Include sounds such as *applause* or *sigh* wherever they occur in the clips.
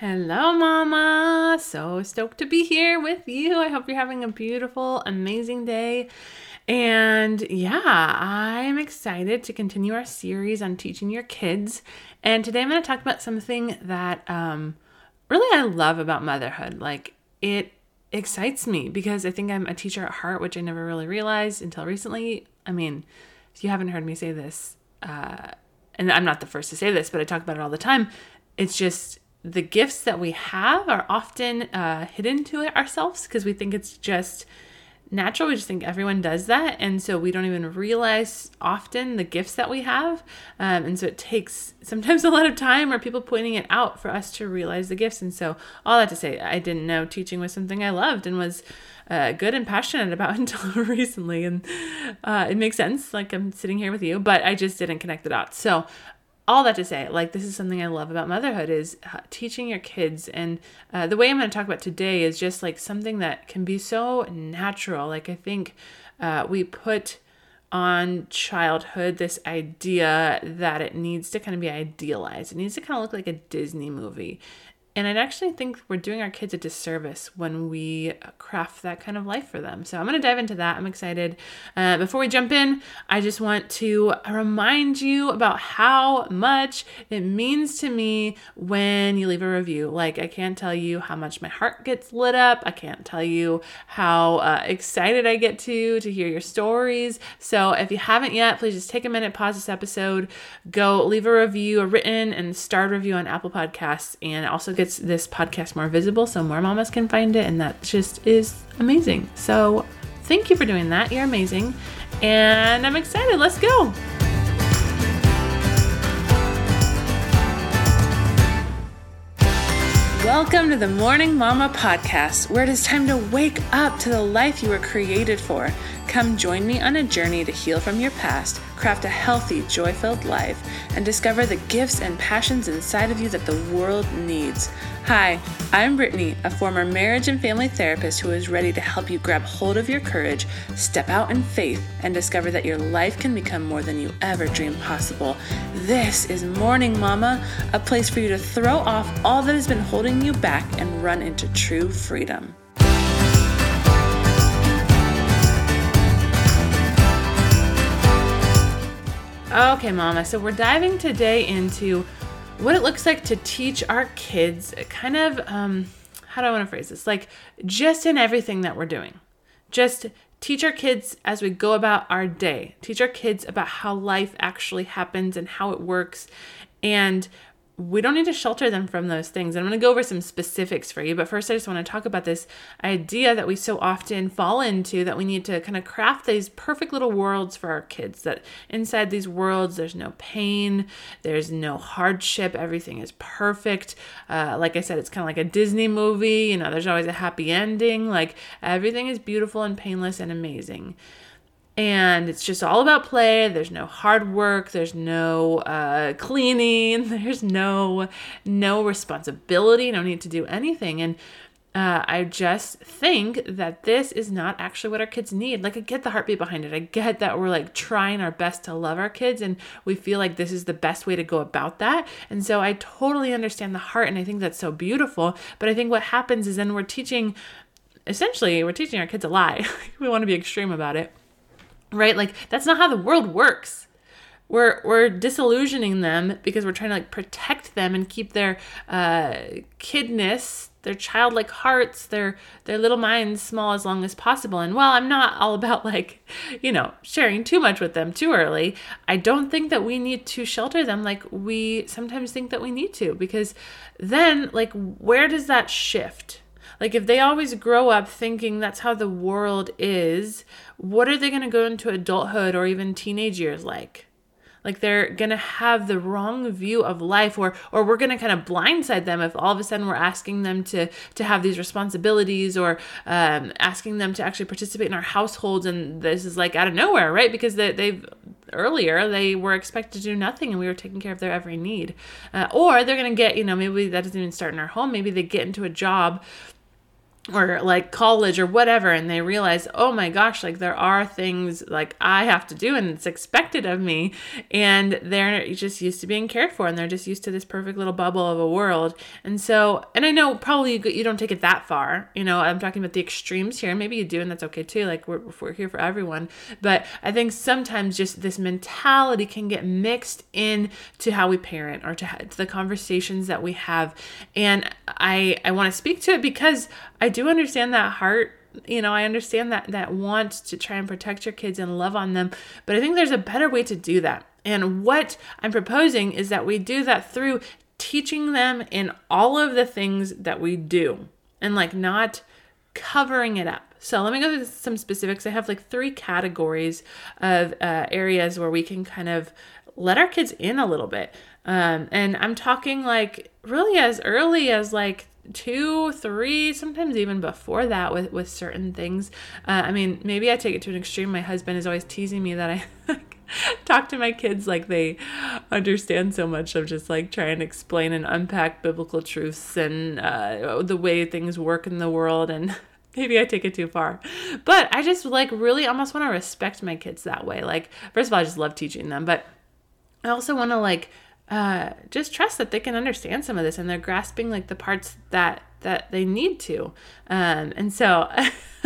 Hello, Mama. So stoked to be here with you. I hope you're having a beautiful, amazing day. And yeah, I'm excited to continue our series on teaching your kids. And today I'm going to talk about something that um, really I love about motherhood. Like, it excites me because I think I'm a teacher at heart, which I never really realized until recently. I mean, if you haven't heard me say this, uh, and I'm not the first to say this, but I talk about it all the time. It's just the gifts that we have are often uh, hidden to ourselves because we think it's just natural. We just think everyone does that. And so we don't even realize often the gifts that we have. Um, and so it takes sometimes *laughs* a lot of time or people pointing it out for us to realize the gifts. And so, all that to say, I didn't know teaching was something I loved and was uh, good and passionate about *laughs* until *laughs* recently. And uh, it makes sense. Like I'm sitting here with you, but I just didn't connect the dots. So, all that to say, like this is something I love about motherhood is uh, teaching your kids, and uh, the way I'm going to talk about today is just like something that can be so natural. Like I think uh, we put on childhood this idea that it needs to kind of be idealized. It needs to kind of look like a Disney movie. And I actually think we're doing our kids a disservice when we craft that kind of life for them. So I'm going to dive into that. I'm excited. Uh, before we jump in, I just want to remind you about how much it means to me when you leave a review. Like, I can't tell you how much my heart gets lit up. I can't tell you how uh, excited I get to to hear your stories. So if you haven't yet, please just take a minute, pause this episode, go leave a review, a written and starred review on Apple Podcasts, and also gets this podcast more visible so more mamas can find it. And that just is amazing. So thank you for doing that. You're amazing. And I'm excited. Let's go. Welcome to the Morning Mama podcast, where it is time to wake up to the life you were created for. Come join me on a journey to heal from your past craft a healthy, joy filled life, and discover the gifts and passions inside of you that the world needs. Hi, I'm Brittany, a former marriage and family therapist who is ready to help you grab hold of your courage, step out in faith, and discover that your life can become more than you ever dreamed possible. This is Morning Mama, a place for you to throw off all that has been holding you back and run into true freedom. Okay, Mama. So we're diving today into what it looks like to teach our kids kind of, um, how do I want to phrase this? Like, just in everything that we're doing. Just teach our kids as we go about our day. Teach our kids about how life actually happens and how it works. And we don't need to shelter them from those things. And I'm going to go over some specifics for you. But first, I just want to talk about this idea that we so often fall into that we need to kind of craft these perfect little worlds for our kids. That inside these worlds, there's no pain, there's no hardship, everything is perfect. Uh, like I said, it's kind of like a Disney movie. You know, there's always a happy ending. Like everything is beautiful and painless and amazing and it's just all about play there's no hard work there's no uh, cleaning *laughs* there's no no responsibility no need to do anything and uh, I just think that this is not actually what our kids need. Like, I get the heartbeat behind it. I get that we're like trying our best to love our kids, and we feel like this is the best way to go about that. And so, I totally understand the heart, and I think that's so beautiful. But I think what happens is then we're teaching essentially, we're teaching our kids a lie. *laughs* we want to be extreme about it right? Like that's not how the world works. We're we're disillusioning them because we're trying to like protect them and keep their uh, kidness, their childlike hearts, their their little minds small as long as possible. And while I'm not all about like, you know, sharing too much with them too early, I don't think that we need to shelter them like we sometimes think that we need to because then like where does that shift? Like, if they always grow up thinking that's how the world is, what are they going to go into adulthood or even teenage years like? Like they're gonna have the wrong view of life, or or we're gonna kind of blindside them if all of a sudden we're asking them to to have these responsibilities, or um, asking them to actually participate in our households, and this is like out of nowhere, right? Because they, they've earlier they were expected to do nothing and we were taking care of their every need uh, or they're to get you know maybe that doesn't even start in our home maybe they get into a job or like college or whatever and they realize oh my gosh like there are things like i have to do and it's expected of me and they're just used to being cared for and they're just used to this perfect little bubble of a world. And so and i know probably you, you don't take it that far you know i'm talking about the extremes here maybe you do and that's okay too like we're, we're here for everyone but i think sometimes just this mentality can get mixed in to how we parent or to, to the conversations that we have and i i want to speak to it because I do understand that heart you know i understand that that want to try and protect your kids and love on them but i think there's a better way to do that. And what i'm proposing is that we do that through teaching them in all of the things that we do and like not covering it up. So let me go through some specifics. I have like three categories of uh, areas where we can kind of let our kids in a little bit. Um, and i'm talking like really as early as like two, three, sometimes even before that with with certain things. Uh, I mean, maybe I take it to an extreme. My husband is always teasing me that I *laughs* talk to my kids like they understand so much of just like trying to explain and unpack biblical truths and uh, the way things work in the world and *laughs* maybe I take it too far. But I just like really almost want to respect my kids that way. Like, first of all, I just love teaching them, but I also want to like uh, just trust that they can understand some of this and they're grasping like the parts that that they need to. Um, and so *laughs*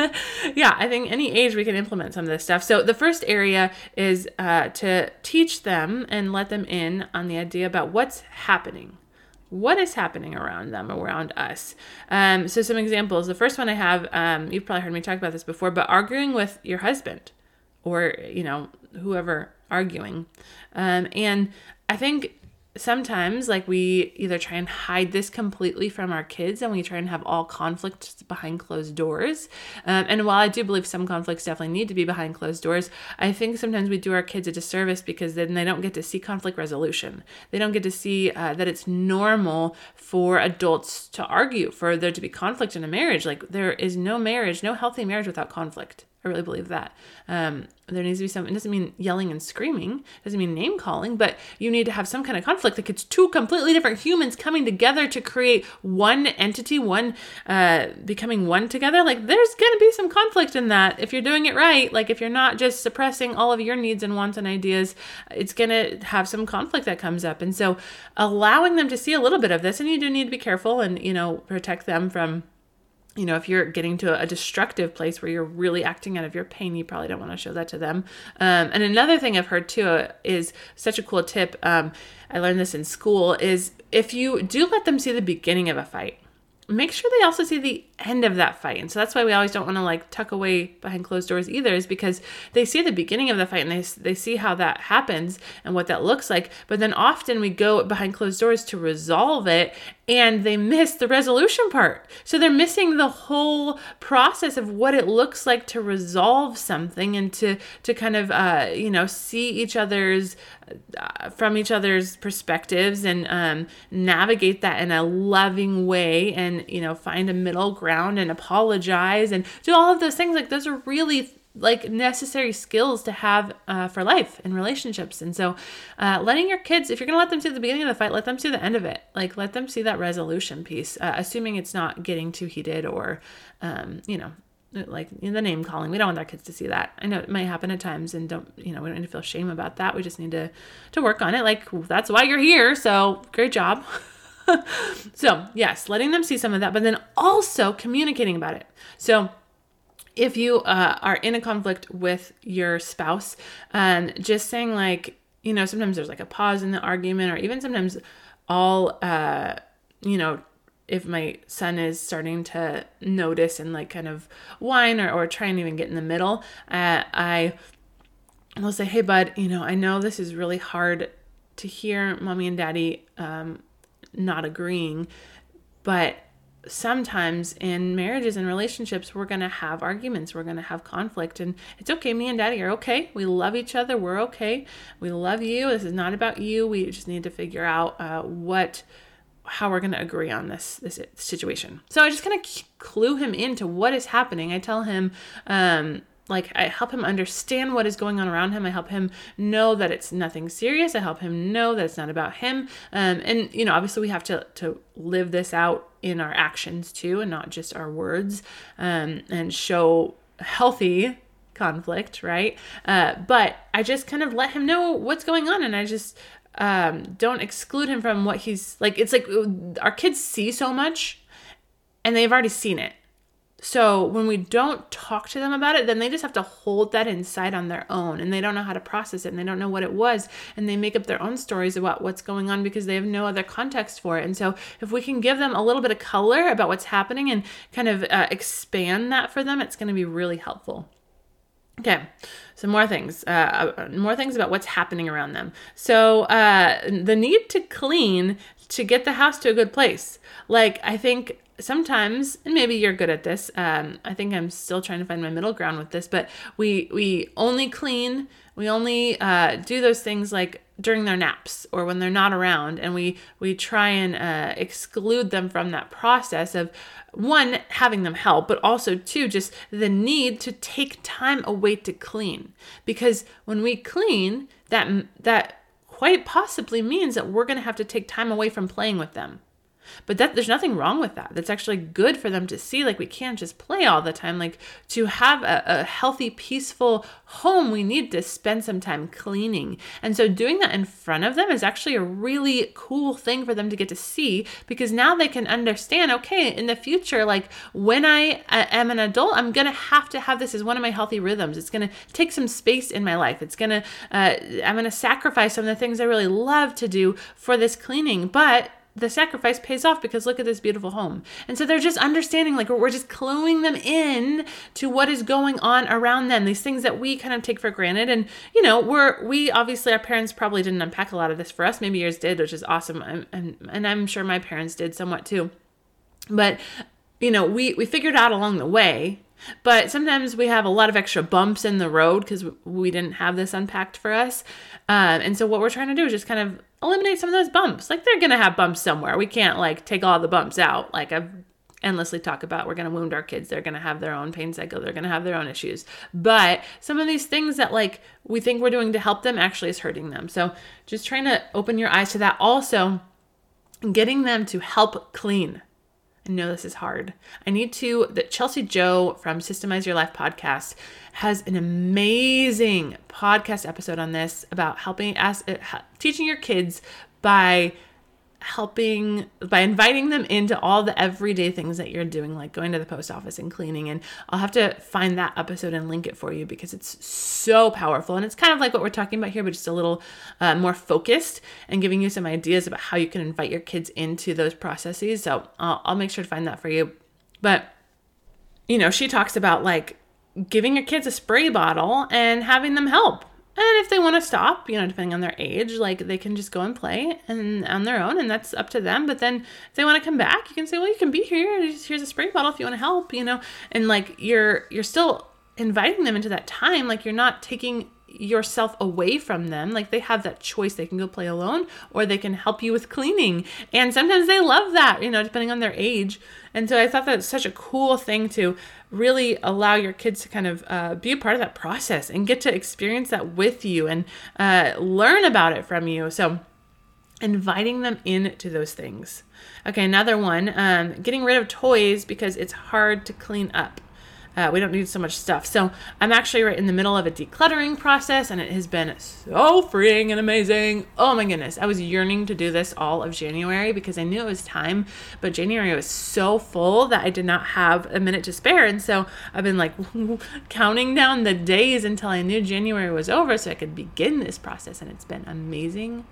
yeah i think any age we can implement some of this stuff. So the first area is uh, to teach them and let them in on the idea about what's happening. What is happening around them around us? Um, so some examples. The first one i have um, you've probably heard me talk about this before but arguing with your husband or you know whoever arguing. Um, and i think sometimes like we either try and hide this completely from our kids and we try and have all conflicts behind closed doors. Um, and while i do believe some conflicts definitely need to be behind closed doors i think sometimes we do our kids a disservice because then they don't get to see conflict resolution. They don't get to see uh, that it's normal for adults to argue for there to be conflict in a marriage. Like there is no marriage no healthy marriage without conflict I really believe that. Um, there needs to be some, it doesn't mean yelling and screaming, it doesn't mean name calling, but you need to have some kind of conflict. Like it's two completely different humans coming together to create one entity, one, uh, becoming one together. Like there's going to be some conflict in that if you're doing it right. Like if you're not just suppressing all of your needs and wants and ideas, it's going to have some conflict that comes up. And so allowing them to see a little bit of this, and you do need to be careful and, you know, protect them from you know, if you're getting to a destructive place where you're really acting out of your pain, you probably don't want to show that to them. Um, and another thing I've heard too uh, is such a cool tip. Um, I learned this in school is if you do let them see the beginning of a fight, make sure they also see the end of that fight. And so that's why we always don't want to like tuck away behind closed doors either, is because they see the beginning of the fight and they, they see how that happens and what that looks like. But then often we go behind closed doors to resolve it and they miss the resolution part. So they're missing the whole process of what it looks like to resolve something and to to kind of uh, you know see each other's uh, from each other's perspectives and um, navigate that in a loving way and you know find a middle and apologize and do all of those things like those are really like necessary skills to have uh, for life and relationships. And so, uh, letting your kids, if you're going to let them see the beginning of the fight, let them see the end of it. Like, let them see that resolution piece, uh, assuming it's not getting too heated or, um, you know, like the name calling. We don't want our kids to see that. I know it might happen at times, and don't you know we don't need to feel shame about that. We just need to to work on it. Like that's why you're here. So great job. *laughs* *laughs* so yes, letting them see some of that, but then also communicating about it. So if you uh, are in a conflict with your spouse, and um, just saying like, you know, sometimes there's like a pause in the argument, or even sometimes all, uh, you know, if my son is starting to notice and like kind of whine or, or try and even get in the middle, uh, I will say, hey, bud, you know, I know this is really hard to hear mommy and daddy um, not agreeing, but sometimes in marriages and relationships, we're going to have arguments, we're going to have conflict, and it's okay. Me and daddy are okay. We love each other. We're okay. We love you. This is not about you. We just need to figure out uh, what how we're going to agree on this this situation. So I just kind of clue him into what is happening. I tell him um like I help him understand what is going on around him. I help him know that it's nothing serious. I help him know that it's not about him. Um, and you know, obviously, we have to to live this out in our actions too, and not just our words, um, and show healthy conflict, right? Uh, but I just kind of let him know what's going on, and I just um, don't exclude him from what he's like. It's like our kids see so much, and they've already seen it so when we don't talk to them about it, then they just have to hold that inside on their own and they don't know how to process it and they don't know what it was and they make up their own stories about what's going on because they have no other context for it. And so if we can give them a little bit of color about what's happening and kind of uh, expand that for them, it's going to be really helpful. Okay, so more things, uh, uh, more things about what's happening around them. So, uh, the need to clean to get the house to a good place. Like, I think sometimes and maybe you're good at this um, i think i'm still trying to find my middle ground with this but we we only clean we only uh, do those things like during their naps or when they're not around and we we try and uh, exclude them from that process of one having them help but also two just the need to take time away to clean because when we clean that that quite possibly means that we're going to have to take time away from playing with them but that there's nothing wrong with that. That's actually good for them to see. Like we can't just play all the time. Like to have a, a healthy, peaceful home, we need to spend some time cleaning. And so doing that in front of them is actually a really cool thing for them to get to see because now they can understand, okay, in the future, like when I am an adult, I'm gonna have to have this as one of my healthy rhythms. It's gonna take some space in my life. It's gonna, uh, I'm gonna sacrifice some of the things I really love to do for this cleaning, but the sacrifice pays off because look at this beautiful home. And so they're just understanding, like, we're just cluing them in to what is going on around them, these things that we kind of take for granted. And, you know, we're, we obviously, our parents probably didn't unpack a lot of this for us. Maybe yours did, which is awesome. And, and, and I'm sure my parents did somewhat too. But, you know, we, we figured out along the way but sometimes we have a lot of extra bumps in the road because we didn't have this unpacked for us. Um, and so what we're trying to do is just kind of eliminate some of those bumps. Like they're gonna have bumps somewhere. We can't like take all the bumps out. Like I've endlessly talk about we're going to wound our kids they're going to have their own pain cycle they're going to have their own issues but some of these things that like we think we're doing to help them actually is hurting them so just trying to open your eyes to that also getting them to help clean I know this is hard. I need to, that Chelsea Joe from Systemize Your Life podcast has an amazing podcast episode on this about helping us, uh, teaching your kids by helping by inviting them into all the everyday things that you're doing like going to the post office and cleaning. And I'll have to find that episode and link it for you because it's so powerful. And it's kind of like what we're talking about here but just a little uh, more focused and giving you some ideas about how you can invite your kids into those processes. So I'll, I'll make sure to find that for you. But you know she talks about like giving your kids a spray bottle and having them help and if they want to stop, you know, depending on their age, like they can just go and play and on their own, and that's up to them. But then if they want to come back, you can say, well, you can be here. Here's a spray bottle if you want to help, you know, and like you're you're still inviting them into that time. Like you're not taking yourself away from them. Like they have that choice. They can go play alone or they can help you with cleaning. And sometimes they love that, you know, depending on their age. And so I thought that's such a cool thing to really allow your kids to kind of uh, be a part of that process and get to experience that with you and uh, learn about it from you. So inviting them into those things. Okay, another one um, getting rid of toys because it's hard to clean up. Uh, we don't need so much stuff. So I'm actually right in the middle of a decluttering process, and it has been so freeing and amazing. Oh my goodness. I was yearning to do this all of January because I knew it was time, but January was so full that I did not have a minute to spare. And so I've been like *laughs* counting down the days until I knew January was over so I could begin this process, and it's been amazing.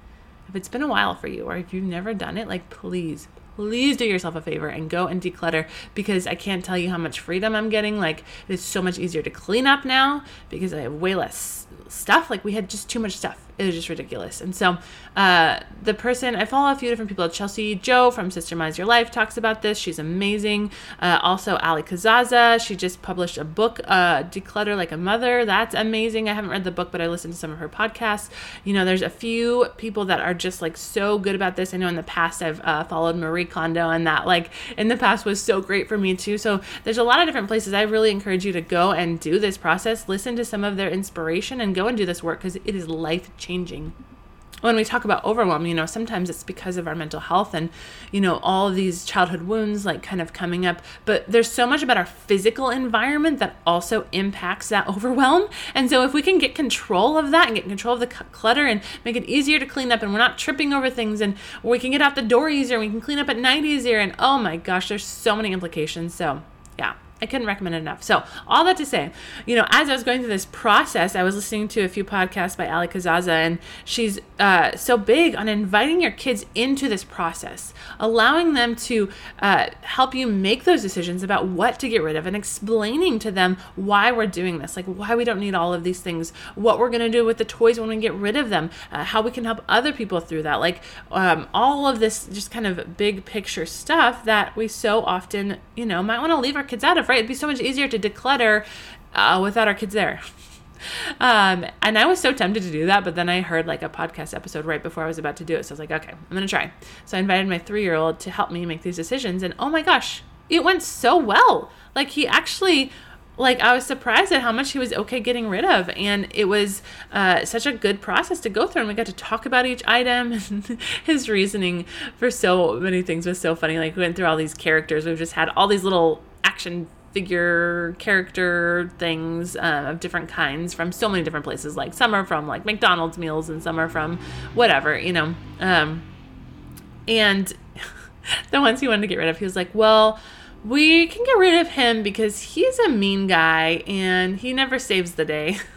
If it's been a while for you, or if you've never done it, like please, please do yourself a favor and go and declutter because I can't tell you how much freedom I'm getting. Like, it's so much easier to clean up now because I have way less stuff. Like, we had just too much stuff it was just ridiculous. And so uh, the person I follow a few different people. Chelsea Joe from Systemize Your Life talks about this. She's amazing. Uh, also, Allie Casazza. She just published a book, uh, Declutter Like a Mother. That's amazing. I haven't read the book, but I listened to some of her podcasts. You know, there's a few people that are just like so good about this. I know in the past I've uh, followed Marie Kondo and that like in the past was so great for me too. So there's a lot of different places. I really encourage you to go and do this process, listen to some of their inspiration and go and do this work because it is life changing when we talk about overwhelm, you know, sometimes it's because of our mental health and, you know, all these childhood wounds like kind of coming up. But there's so much about our physical environment that also impacts that *laughs* overwhelm. And so if we can get control of that and get control of the clutter and make it easier to clean up and we're not tripping over things and we can get out the door easier, we can clean up at night easier. And oh my gosh, there's so many implications. So, yeah. I couldn't recommend it enough. So, all that to say, you know, as I was going through this process, I was listening to a few podcasts by Allie Casazza, and she's uh, so big on inviting your kids into this process, allowing them to uh, help you make those decisions about what to get rid of, and explaining to them why we're doing this, like why we don't need all of these things, what we're going to do with the toys when we get rid of them, uh, how we can help other people through that, like um, all of this just kind of big picture stuff that we so often, you know, might want to leave our kids out of right? It'd be so much easier to declutter uh, without our kids there. Um, and I was so tempted to do that, but then I heard like a podcast episode right before I was about to do it. So I was like, okay, I'm going to try. So I invited my three year old to help me make these decisions. And oh my gosh, it went so well. Like he actually like I was surprised at how much he was okay getting rid of, and it was uh, such a good process to go through. And we got to talk about each item, *laughs* and his reasoning for so many things was so funny. Like we went through all these characters. We've just had all these little action figure character things uh, of different kinds from so many different places. Like some are from like McDonald's meals and some are from whatever, you know. Um, and *laughs* the ones he wanted to get rid of, he was like, well, we can get rid of him because he's a mean guy and he never saves the day. *laughs*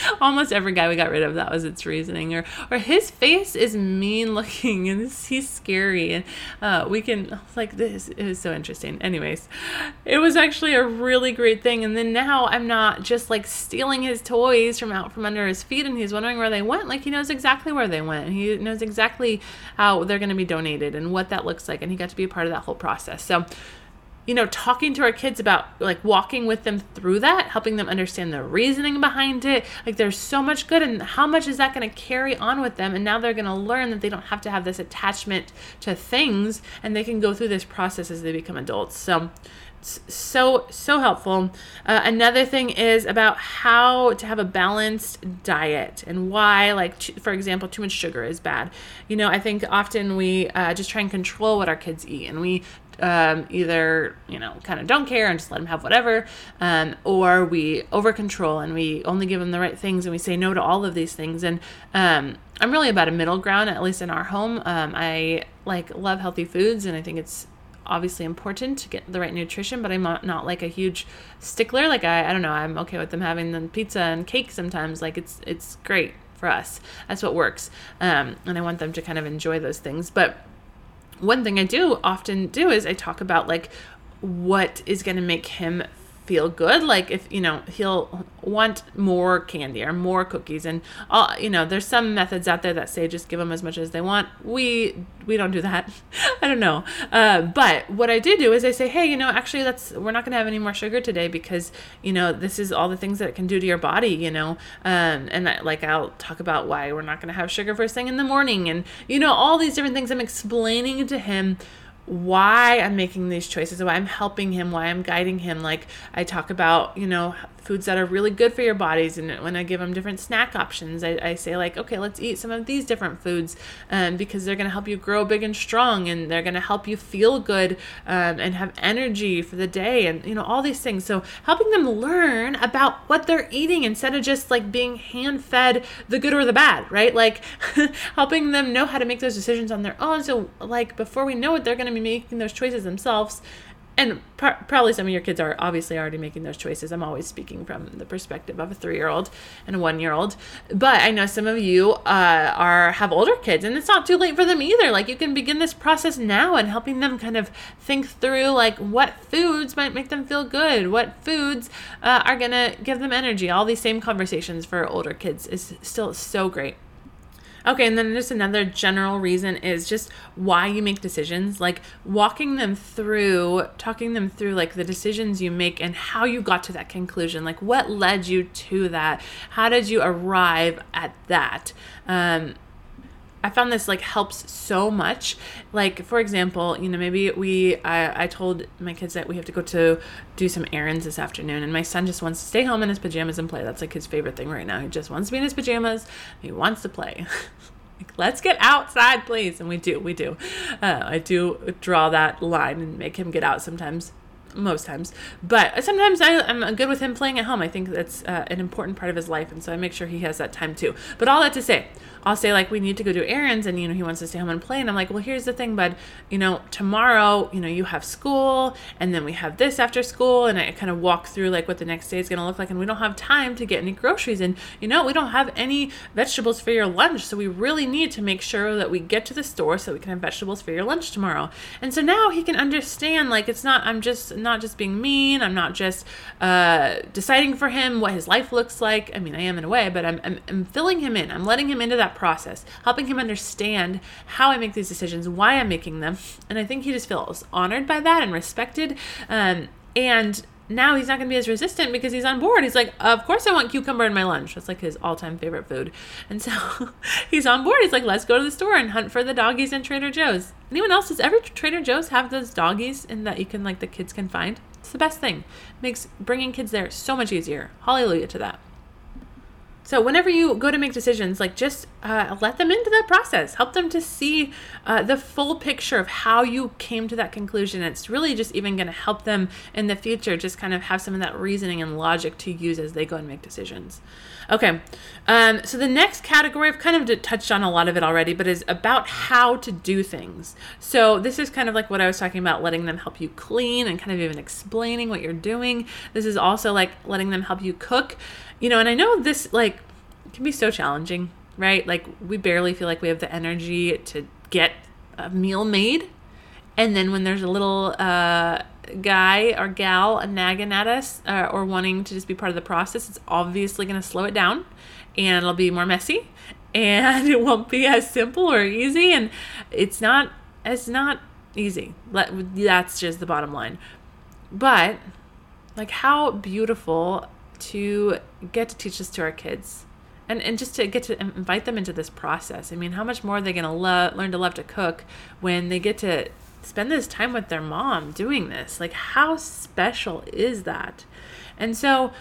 *laughs* almost every guy we got rid of that was its reasoning. Or or his face is mean looking *laughs* and he's scary and uh, we can like this was so interesting. Anyways it was actually a really great thing and then now i'm not just like stealing his toys from out from under his feet and he's wondering where they went. Like he knows exactly where they went. And he knows exactly how they're going to be donated and what that looks like and he got to be a part of that whole process. So you know, talking to our kids about like walking with them through that, helping them understand the reasoning behind it. Like there's so much good and how much is that going to carry on with them? And now they're going to learn that they don't have to have this attachment to things and they can go through this process as they become adults. So so so helpful uh, another thing is about how to have a balanced diet and why like for example too much sugar is bad you know i think often we uh, just try and control what our kids eat and we um, either you know kind of don't care and just let them have whatever um, or we over control and we only give them the right things and we say no to all of these things. And um, i'm really about a middle ground at least in our home. Um, i like love healthy foods and i think it's obviously important to get the right nutrition but i'm not, not like a huge stickler. Like I, I don't know i'm okay with them having the pizza and cake sometimes. Like it's it's great for us. That's what works. Um, and i want them to kind of enjoy those things. But one thing I do often do is I talk about like what is going to make him feel good like if you know he'll want more candy or more cookies. And all you know there's some methods out there that say just give them as much as they want. We we don't do that. *laughs* I don't know. Uh, but what i do do is i say hey you know actually that's we're not going to have any more sugar today because you know this is all the things that it can do to your body you know? Um, and I, like i'll talk about why we're not going to have sugar first thing in the morning and you know all these different things. I'm explaining to him why I'm making these choices, why I'm helping him, why I'm guiding him. Like I talk about, you know, foods that are really good for your bodies. And when I give them different snack options, I, I say, like, okay, let's eat some of these different foods um, because they're going to help you grow big and strong and they're going to help you feel good um, and have energy for the day and, you know, all these things. So helping them learn about what they're eating instead of just like being hand fed the good or the bad, right? Like *laughs* helping them know how to make those decisions on their own. So, like, before we know it, they're going to be making those choices themselves and pr- probably some of your kids are obviously already making those choices. I'm always speaking from the perspective of a three year old and a one year old, but I know some of you uh, are have older kids, and it's not too late for them either. Like you can begin this process now and helping them kind of think through like what foods might make them feel good, what foods uh, are gonna give them energy. All these same conversations for older kids is still so great. Okay, and then just another general reason is just why you make decisions, like walking them through, talking them through like the decisions you make and how you got to that conclusion. Like what led you to that? How did you arrive at that? Um, I found this like helps so much. Like for example, you know, maybe we I, I told my kids that we have to go to do some errands this afternoon and my son just wants to stay home in his pajamas and play. That's like his favorite thing right now. He just wants to be in his pajamas. He wants to play. *laughs* like, let's get outside, please. And we do, we do. Uh, I do draw that line and make him get out sometimes most times. But sometimes I, am good with him playing at home. I think that's uh, an important part of his life, and so I make sure he has that time too. But all that to say, I'll say like we need to go do errands and you know he wants to stay home and play and I'm like, "Well, here's the thing, bud. You know, tomorrow, you know, you have school and then we have this after school and I kind of walk through like what the next day is going to look like and we don't have time to get any groceries and you know, we don't have any vegetables for your lunch, so we really need to make sure that we get to the store so we can have vegetables for your lunch tomorrow." And so now he can understand like it's not I'm just not just being mean, I'm not just uh deciding for him what his life looks like. I mean, I am in a way, but I'm I'm, I'm filling him in. I'm letting him into that process, helping him understand how I make these decisions, why I'm making them. And I think he just feels honored by that and respected. Um, and now he's not going to be as resistant because he's on board. He's like, Of course, I want cucumber in my lunch. That's like his all time favorite food. And so *laughs* he's on board. He's like, Let's go to the store and hunt for the doggies in Trader Joe's. Anyone else? Does every Trader Joe's have those doggies and that you can, like, the kids can find? It's the best thing. Makes bringing kids there so much easier. Hallelujah to that. So whenever you go to make decisions, like just uh, let them into that process. Help them to see uh, the full picture of how you came to that conclusion. It's really just even going to help them in the future. Just kind of have some of that reasoning and logic to use as they go and make decisions. Okay, um, so the next category I've kind of touched on a lot of it already, but is about how to do things. So this is kind of like what I was talking about, letting them help you clean and kind of even explaining what you're doing. This is also like letting them help you cook you know, and I know this like can be so challenging, right? Like we barely feel like we have the energy to get a meal made. And then when there's a little uh, guy or gal nagging at us uh, or wanting to just be part of the process, it's obviously going to slow it down and it'll be more messy *laughs* and it won't be as simple or easy. And it's not, it's not easy. That's just the bottom line. But like how beautiful to get to teach this to our kids and, and just to get to invite them into this process. I mean, how much more are they going to lo- learn to love to cook when they get to spend this time with their mom doing this? Like, how special is that? And so,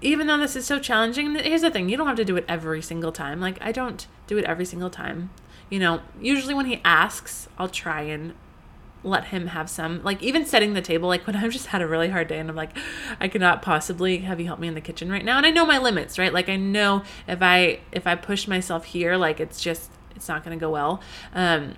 even though this is so challenging, here's the thing you don't have to do it every single time. Like, I don't do it every single time. You know, usually when he asks, I'll try and let him have some. Like even setting the table like *laughs* when i've just had a really hard day and i'm like i cannot possibly have you help me in the kitchen right now. And i know my limits right? Like i know if i if i push myself here like it's just it's not going to go well. Um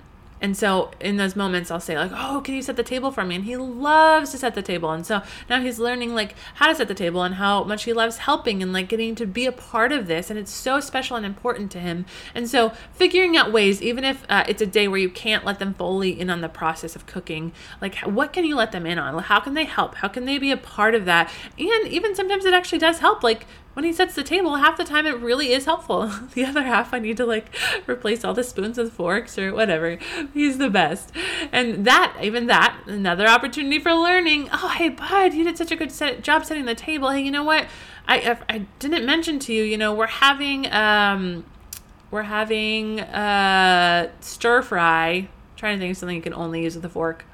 and so in those moments, I'll say, like, oh, can you set the table for me? And he loves to set the table. And so now he's learning, like, how to set the table and how much he loves helping and, like, getting to be a part of this. And it's so special and important to him. And so figuring out ways, even if uh, it's a day where you can't let them fully in on the process of cooking, like, what can you let them in on? How can they help? How can they be a part of that? And even sometimes it actually does help. Like, when he sets the table, half the time it really is helpful. *laughs* the other half, I need to like replace all the spoons with forks or whatever. He's the best. And that, even that, another opportunity for learning. Oh, hey, bud, you did such a good set, job setting the table. Hey, you know what? I, I didn't mention to you, you know, we're having, um, we're having uh, stir fry. trying to think of something you can only use with a fork.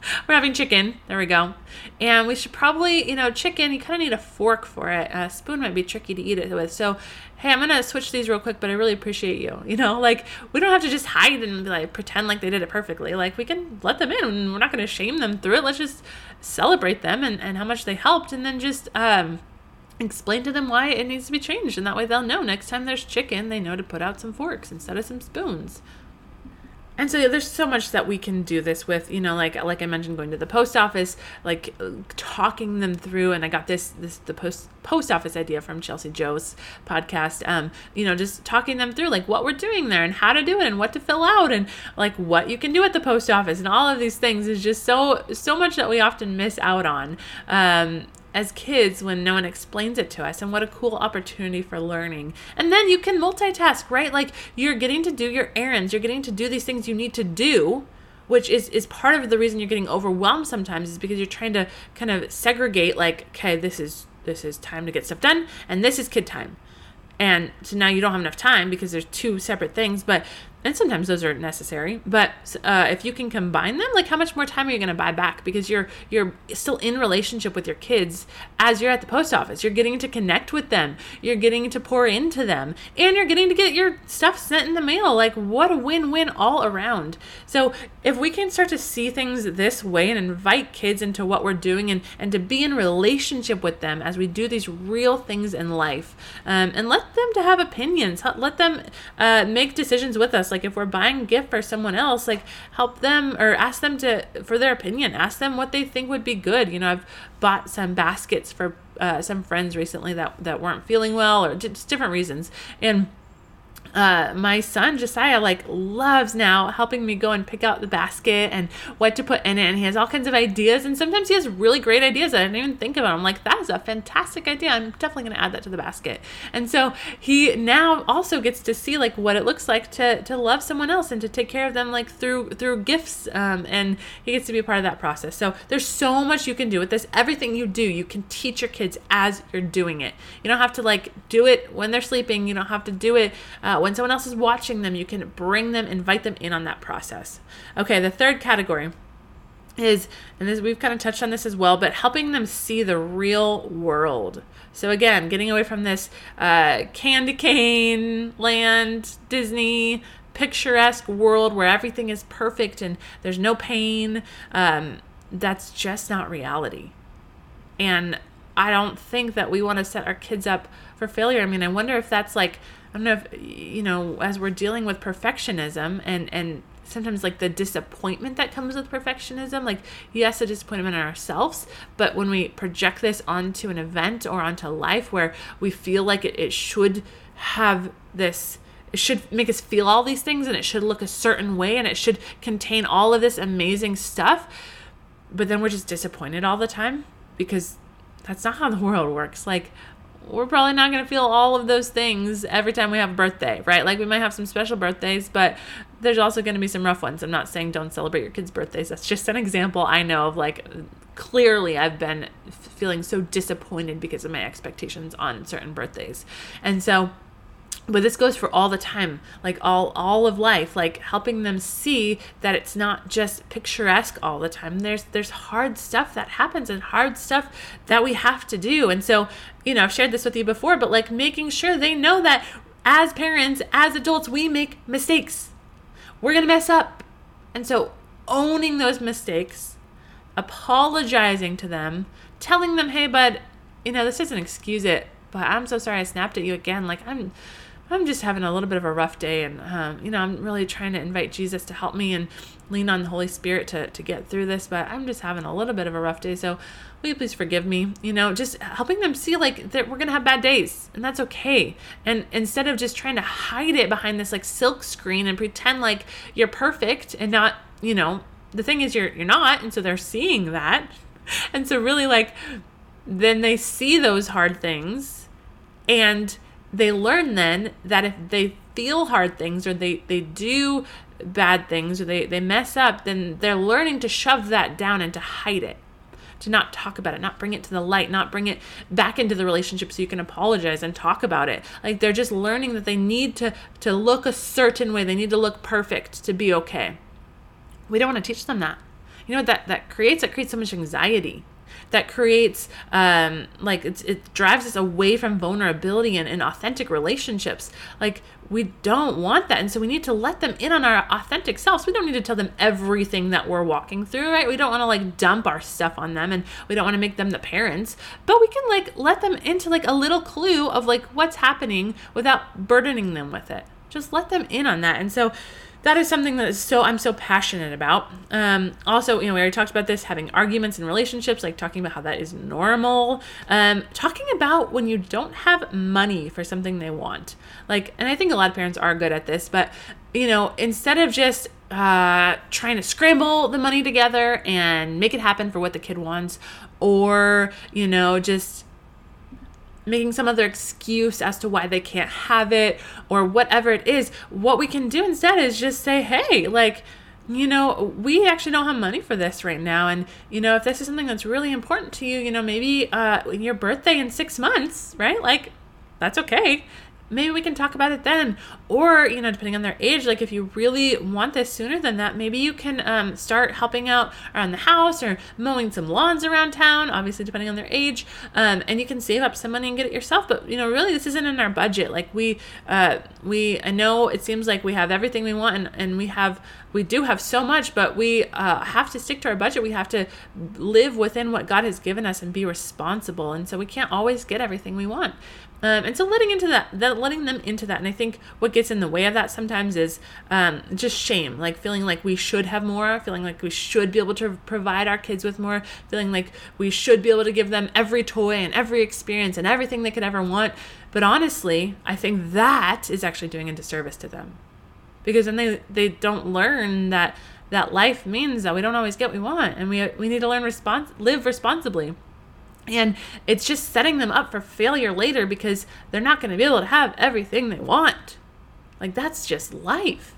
*laughs* We're having chicken. There we go. And we should probably, you know, chicken, you kind of need a fork for it. A spoon might be tricky to eat it with. So, hey, I'm going to switch these real quick, but I really appreciate you. You know, like we don't have to just hide and be like pretend like they did it perfectly. Like we can let them in and we're not going to shame them through it. Let's just celebrate them and, and how much they helped and then just, um, explain to them why it needs to be changed and that way they'll know next time there's chicken they know to put out some forks instead of some spoons and so there's so much that we can do this with you know like like i mentioned going to the post office like talking them through and i got this this the post post office idea from chelsea joe's podcast um you know just talking them through like what we're doing there and how to do it and what to fill out and like what you can do at the post office and all of these things is just so so much that we often miss out on um as kids when no one explains it to us and what a cool opportunity for learning. And then you can multitask right? Like you're getting to do your errands you're getting to do these things you need to do which is is part of the reason you're getting overwhelmed sometimes is because you're trying to kind of segregate like okay this is this is time to get stuff done and this is kid time. And so now you don't have enough time because there's two separate things but and sometimes those are necessary but uh, if you can combine them like how much more time are you going to buy back? Because you're you're still in relationship with your kids as you're at the post office. You're getting to connect with them. You're getting to pour into them. And you're getting to get your stuff sent in the mail. Like what a win-win all around. So if we can start to see things this way and invite kids into what we're doing and and to be in relationship with them as we do these real things in life um, and let them to have opinions. Let them uh, make decisions with us. Like if we're buying a gift for someone else, like help them or ask them to for their opinion. Ask them what they think would be good. You know, I've bought some baskets for uh, some friends recently that that weren't feeling well or just different reasons, and uh, my son Josiah like loves now helping me go and pick out the basket and what to put in it, and he has all kinds of ideas. And sometimes he has really great ideas that I didn't even think about. I'm like, that is a fantastic idea. I'm definitely going to add that to the basket. And so he now also gets to see like what it looks like to to love someone else and to take care of them like through through gifts. Um, and he gets to be a part of that process. So there's so much you can do with this. Everything you do, you can teach your kids as you're doing it. You don't have to like do it when they're sleeping. You don't have to do it. Uh, when someone else is watching them, you can bring them, invite them in on that process. Okay, the third category is, and this, we've kind of touched on this as well, but helping them see the real world. So again, getting away from this uh, candy cane land, Disney, picturesque world where everything is perfect and there's no pain. Um, that's just not reality. And I don't think that we want to set our kids up for failure. I mean, I wonder if that's like I don't know if you know as we're dealing with perfectionism and and sometimes like the disappointment that comes with perfectionism like yes a disappointment in ourselves but when we project this onto an event or onto life where we feel like it, it should have this it should make us feel all these things and it should look a certain way and it should contain all of this amazing stuff but then we're just disappointed all the time because that's not how the world works like we're probably not going to feel all of those things every time we have a birthday, right? Like we might have some special birthdays, but there's also going to be some rough ones. I'm not saying don't celebrate your kids' birthdays. That's just an example I know of like clearly I've been feeling so disappointed because of my expectations on certain birthdays. And so but this goes for all the time like all all of life like helping them see that it's not just picturesque all the time. There's there's hard stuff that happens and hard stuff that we have to do. And so you know i've shared this with you before but like making sure they know that as parents as adults we make mistakes. We're gonna mess up. And so owning those mistakes apologizing to them telling them hey bud you know this doesn't excuse it but i'm so sorry i snapped at you again. Like i'm I'm just having a little bit of a rough day, and um, you know, I'm really trying to invite Jesus to help me and lean on the Holy Spirit to to get through this. But I'm just having a little bit of a rough day, so will you please forgive me? You know, just helping them see like that we're gonna have bad days, and that's okay. And instead of just trying to hide it behind this like silk screen and pretend like you're perfect and not, you know, the thing is you're you're not, and so they're seeing that, and so really like then they see those hard things and they learn then that if they feel hard things or they, they do bad things or they, they mess up, then they're learning to shove that down and to hide it. To not talk about it, not bring it to the light, not bring it back into the relationship so you can apologize and talk about it. Like they're just learning that they need to to look a certain way. They need to look perfect to be okay. We don't want to teach them that. You know what that that creates? It creates so much anxiety that creates um, like it drives us away from vulnerability and, and authentic relationships. Like we don't want that and so we need to let them in on our authentic selves. We don't need to tell them everything that we're walking through right? We don't want to like dump our stuff on them and we don't want to make them the parents. But we can like let them into like a little clue of like what's happening without burdening them with it. Just let them in on that. And so that is something that is so I'm so passionate about. Um, also, you know, we already talked about this having arguments in relationships, like talking about how that is normal. Um, talking about when you don't have money for something they want, like, and I think a lot of parents are good at this, but you know, instead of just uh, trying to scramble the money together and make it happen for what the kid wants, or you know, just making some other excuse as to why they can't have it or whatever it is, what we can do instead is just say, hey, like, you know, we actually don't have money for this right now. And, you know, if this is something that's really important to you, you know, maybe uh, your birthday in six months, right? Like, that's okay. Maybe we can talk about it then. Or, you know, depending on their age, like if you really want this sooner than that, maybe you can um, start helping out around the house or mowing some lawns around town, obviously, depending on their age. Um, and you can save up some money and get it yourself. But, you know, really, this isn't in our budget. Like, we, uh, we, I know it seems like we have everything we want and, and we have, we do have so much, but we uh, have to stick to our budget. We have to live within what God has given us and be responsible. And so we can't always get everything we want. Um, and so letting into that, that letting them into that, and I think what gets in the way of that sometimes is um, just shame, like feeling like we should have more, feeling like we should be able to provide our kids with more, feeling like we should be able to give them every toy and every experience and everything they could ever want. But honestly, I think that is actually doing a disservice to them, because then they they don't learn that that life means that we don't always get what we want, and we we need to learn respons- live responsibly. And it's just setting them up for failure later because they're not going to be able to have everything they want. Like, that's just life.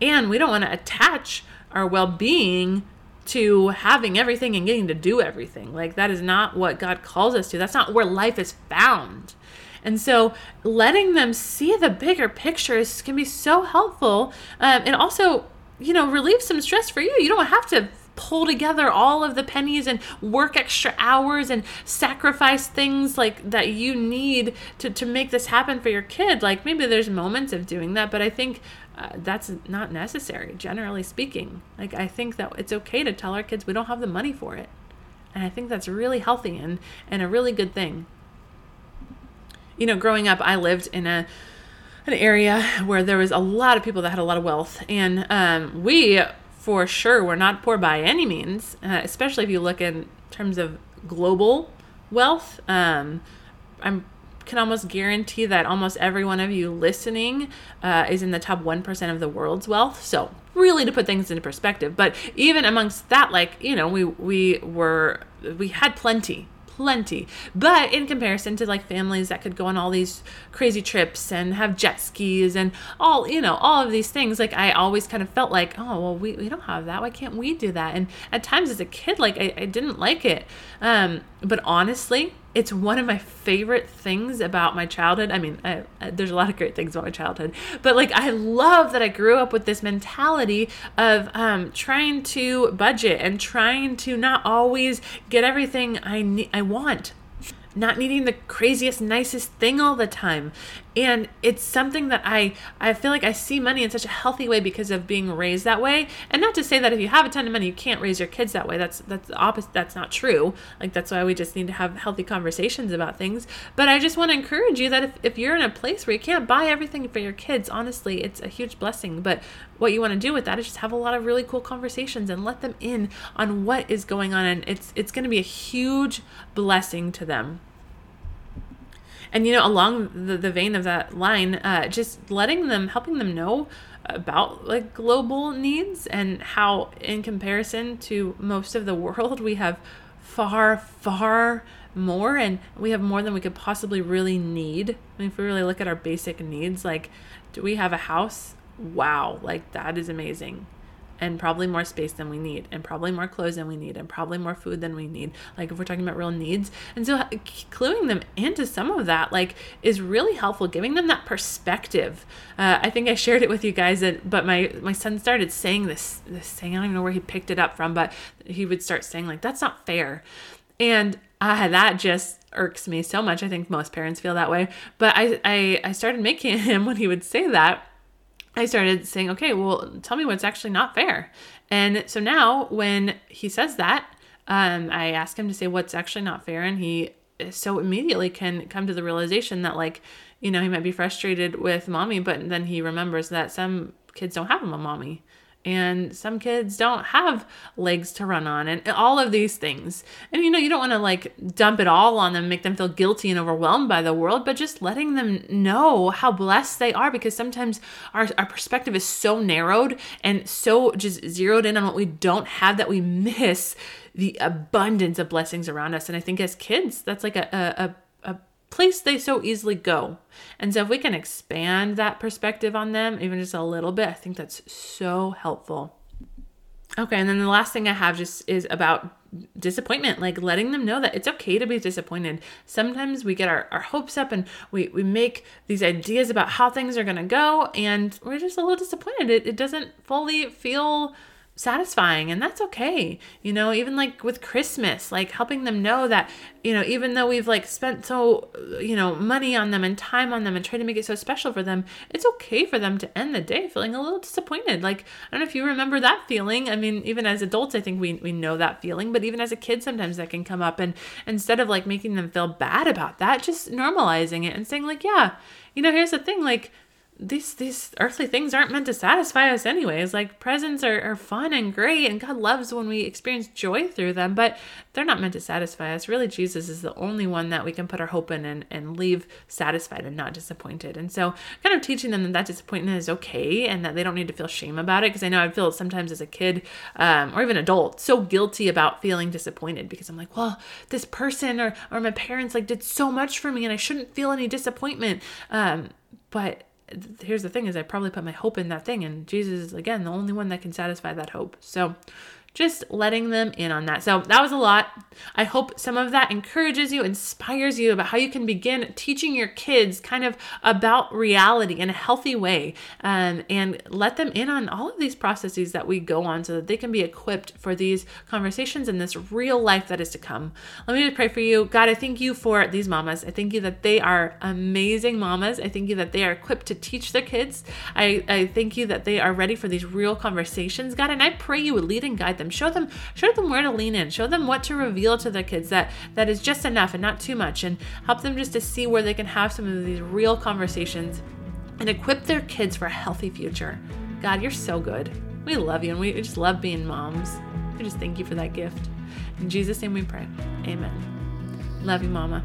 And we don't want to attach our well being to having everything and getting to do everything. Like, that is not what God calls us to. That's not where life is found. And so, letting them see the bigger pictures can be so helpful. Um, and also, you know, relieve some stress for you. You don't have to pull together all of the pennies and work extra hours and sacrifice things like that you need to, to make this happen for your kid. Like maybe there's moments of doing that but i think uh, that's not necessary generally speaking. Like i think that it's okay to tell our kids we don't have the money for it. And i think that's really healthy and and a really good thing. You know growing up i lived in a an area where there was a lot of people that had a lot of wealth. And um, we for sure we're not poor by any means, uh, especially if you look in terms of global wealth. Um, I can almost guarantee that almost every one of you listening uh, is in the top 1% of the world's wealth. So, really to put things into perspective, but even amongst that, like, you know, we, we were, we had plenty plenty. But in comparison to like families that could go on all these crazy trips and have jet skis and all, you know, all of these things, like I always kind of felt like, oh, well, we, we don't have that. Why can't we do that? And at times as a kid, like I, I didn't like it. Um, but honestly, it's one of my favorite things about my childhood. I mean, I, I, there's a lot of great things about my childhood, but like I love that I grew up with this mentality of um, trying to budget and trying to not always get everything I ne- I want not needing the craziest nicest thing all the time and it's something that i i feel like i see money in such a healthy way because of being raised that way. And not to say that if you have a ton of money you can't raise your kids that way. That's that's the opposite that's not true. Like that's why we just need to have healthy conversations about things. But i just want to encourage you that if, if you're in a place where you can't buy everything for your kids honestly it's a huge blessing. But what you want to do with that is just have a lot of really cool conversations and let them in on what is going on. And it's it's going to be a huge blessing to them and you know along the, the vein of that line uh, just letting them helping them know about like global needs and how in comparison to most of the *laughs* world we have far far more and we have more than we could possibly really need. I mean, if we really look at our basic needs like do we have a house? Wow. Like that is amazing and probably more space than we need and probably more clothes than we need and probably more food than we need like if we're talking about real needs. And so cluing them into some of that like is really helpful giving them that perspective. Uh, i think i shared it with you guys that, but my my son started saying this this saying i don't even know where he picked it up from but he would start saying like that's not fair. And uh, that just irks me so much. I think most parents feel that way. But I, I i started making *laughs* him when he would say that I started saying, okay, well, tell me what's actually not fair. And so now when he says that, um, I ask him to say what's actually not fair. And he so immediately can come to the realization that, like, you know, he might be frustrated with mommy, but then he remembers that some kids don't have a mommy and some kids don't have legs to run on and all of these things. And you know you don't want to like dump it all on them make them feel guilty and overwhelmed by the world but just letting them know how blessed they are because sometimes our, our perspective is so narrowed and so just zeroed in on what we don't have that we miss the abundance of blessings around us. And i think as kids that's like a, a, a place they so easily go. And so if we can expand that perspective on them even just a little bit, I think that's so helpful. Okay, and then the last thing I have just is about disappointment like letting them know that it's okay to be disappointed sometimes we get our, our hopes up and we, we make these ideas about how things are to go and we're just a little disappointed it, it doesn't fully feel satisfying and that's okay. You know even like with christmas like helping them know that you know even though we've like spent so you know money on them and time on them and try to make it so special for them it's okay for them to end the day feeling a little disappointed. Like i don't know if you remember that feeling. I mean even as adults i think we, we know that feeling but even as a kid sometimes that can come up and instead of like making them feel bad about that just normalizing it and saying like yeah you know here's the thing like these these earthly things aren't meant to satisfy us anyways. Like presents are, are fun and great and god loves when we experience joy through them but they're not meant to satisfy us. Really jesus is the only one that we can put our hope in and, and leave satisfied and not disappointed. And so kind of teaching them that that disappointment is okay and that they don't need to feel shame about it because i know i feel sometimes as a kid um, or even adult so guilty about feeling disappointed because i'm like well this person or, or my parents like did so much for me and i shouldn't feel any disappointment. Um, but here's the thing is I probably put my hope in that thing and Jesus is again the only one that can satisfy that hope. So just letting them in on that. So that was a lot. I hope some of that encourages you, inspires you about how you can begin teaching your kids kind of about reality in a healthy way um, and let them in on all of these processes that we go on so that they can be equipped for these conversations and this real life that is to come. Let me just pray for you. God, I thank you for these mamas. I thank you that they are amazing mamas. I thank you that they are equipped to teach their kids. I, I thank you that they are ready for these real conversations, God, and I pray you would lead and guide them them. Show them show them where to lean in. Show them what to reveal to their kids that that is just enough and not too much and help them just to see where they can have some of these real conversations and equip their kids for a healthy future. God you're so good. We love you and we just love being moms. We just thank you for that gift. In jesus name we pray. Amen. Love you mama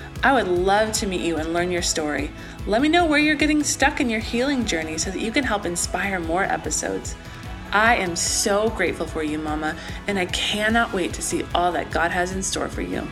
I would love to meet you and learn your story. Let me know where you're getting stuck in your healing journey so that you can help inspire more episodes. I am so grateful for you, Mama, and I cannot wait to see all that God has in store for you.